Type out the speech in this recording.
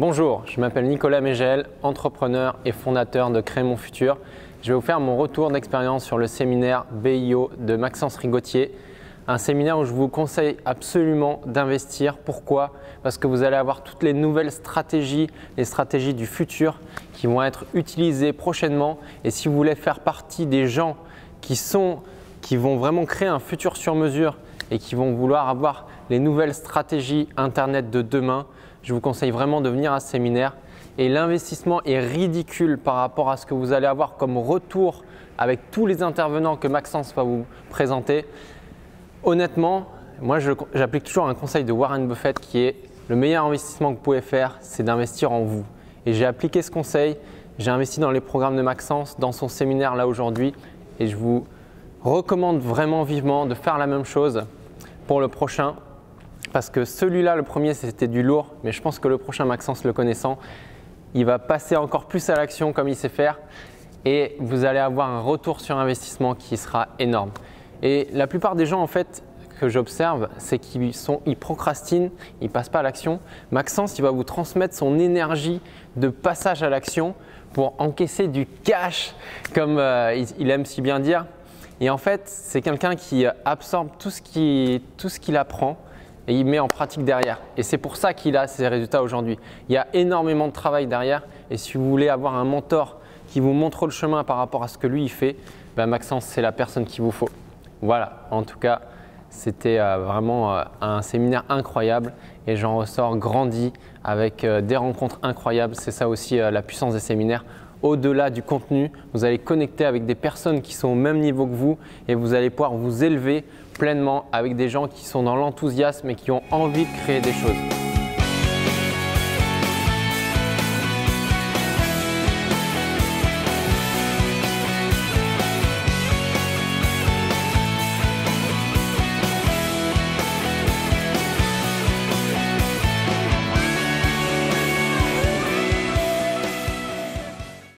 Bonjour, je m'appelle Nicolas Mégel, entrepreneur et fondateur de Créer mon futur. Je vais vous faire mon retour d'expérience sur le séminaire BIO de Maxence Rigotier. Un séminaire où je vous conseille absolument d'investir. Pourquoi? Parce que vous allez avoir toutes les nouvelles stratégies, les stratégies du futur qui vont être utilisées prochainement. Et si vous voulez faire partie des gens qui, sont, qui vont vraiment créer un futur sur mesure et qui vont vouloir avoir les nouvelles stratégies Internet de demain, je vous conseille vraiment de venir à ce séminaire. Et l'investissement est ridicule par rapport à ce que vous allez avoir comme retour avec tous les intervenants que Maxence va vous présenter. Honnêtement, moi j'applique toujours un conseil de Warren Buffett qui est le meilleur investissement que vous pouvez faire, c'est d'investir en vous. Et j'ai appliqué ce conseil, j'ai investi dans les programmes de Maxence, dans son séminaire là aujourd'hui, et je vous recommande vraiment vivement de faire la même chose pour le prochain. Parce que celui-là, le premier, c'était du lourd, mais je pense que le prochain, Maxence le connaissant, il va passer encore plus à l'action comme il sait faire et vous allez avoir un retour sur investissement qui sera énorme. Et la plupart des gens, en fait, que j'observe, c'est qu'ils sont, ils procrastinent, ils passent pas à l'action. Maxence, il va vous transmettre son énergie de passage à l'action pour encaisser du cash, comme euh, il aime si bien dire. Et en fait, c'est quelqu'un qui absorbe tout ce qu'il apprend et il met en pratique derrière. Et c'est pour ça qu'il a ces résultats aujourd'hui. Il y a énormément de travail derrière et si vous voulez avoir un mentor qui vous montre le chemin par rapport à ce que lui il fait, ben Maxence c'est la personne qu'il vous faut. Voilà, en tout cas c'était euh, vraiment euh, un séminaire incroyable et j'en ressors grandi avec euh, des rencontres incroyables. C'est ça aussi la puissance des séminaires. Au-delà du contenu, vous allez connecter avec des personnes qui sont au même niveau que vous et vous allez pouvoir vous élever pleinement avec des gens qui sont dans l'enthousiasme et qui ont envie de créer des choses.